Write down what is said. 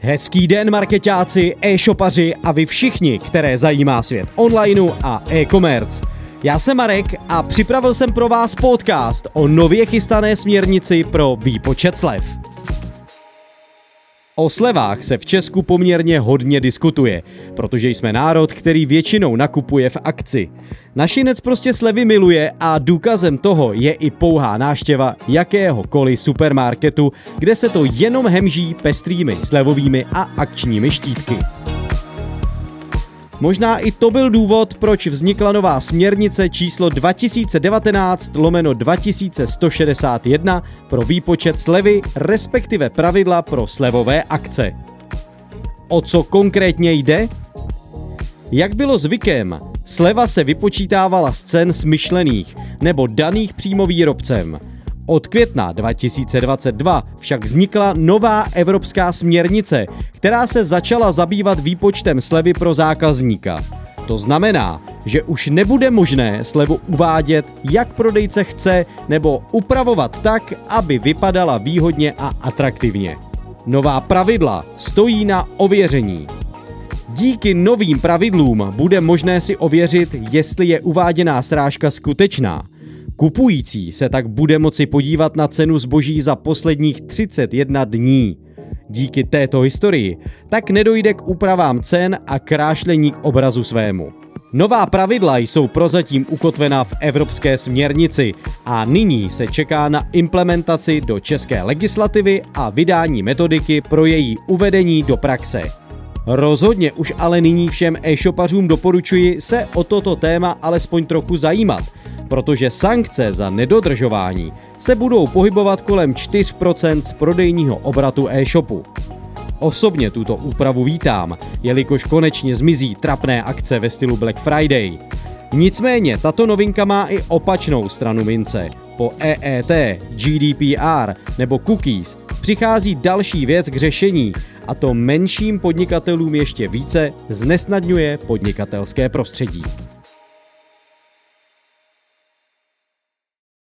Hezký den marketáci, e-shopaři a vy všichni, které zajímá svět onlineu a e-commerce. Já jsem Marek a připravil jsem pro vás podcast o nově chystané směrnici pro výpočet slev. O slevách se v Česku poměrně hodně diskutuje, protože jsme národ, který většinou nakupuje v akci. Našinec prostě slevy miluje a důkazem toho je i pouhá náštěva jakéhokoliv supermarketu, kde se to jenom hemží pestrými slevovými a akčními štítky. Možná i to byl důvod, proč vznikla nová směrnice číslo 2019 lomeno 2161 pro výpočet slevy, respektive pravidla pro slevové akce. O co konkrétně jde? Jak bylo zvykem, sleva se vypočítávala z cen smyšlených nebo daných přímo výrobcem – od května 2022 však vznikla nová evropská směrnice, která se začala zabývat výpočtem slevy pro zákazníka. To znamená, že už nebude možné slevu uvádět, jak prodejce chce, nebo upravovat tak, aby vypadala výhodně a atraktivně. Nová pravidla stojí na ověření. Díky novým pravidlům bude možné si ověřit, jestli je uváděná srážka skutečná – Kupující se tak bude moci podívat na cenu zboží za posledních 31 dní. Díky této historii tak nedojde k úpravám cen a krášlení k obrazu svému. Nová pravidla jsou prozatím ukotvená v evropské směrnici a nyní se čeká na implementaci do české legislativy a vydání metodiky pro její uvedení do praxe. Rozhodně už ale nyní všem e-shopařům doporučuji se o toto téma alespoň trochu zajímat, protože sankce za nedodržování se budou pohybovat kolem 4% z prodejního obratu e-shopu. Osobně tuto úpravu vítám, jelikož konečně zmizí trapné akce ve stylu Black Friday. Nicméně tato novinka má i opačnou stranu mince. Po EET, GDPR nebo cookies přichází další věc k řešení a to menším podnikatelům ještě více znesnadňuje podnikatelské prostředí.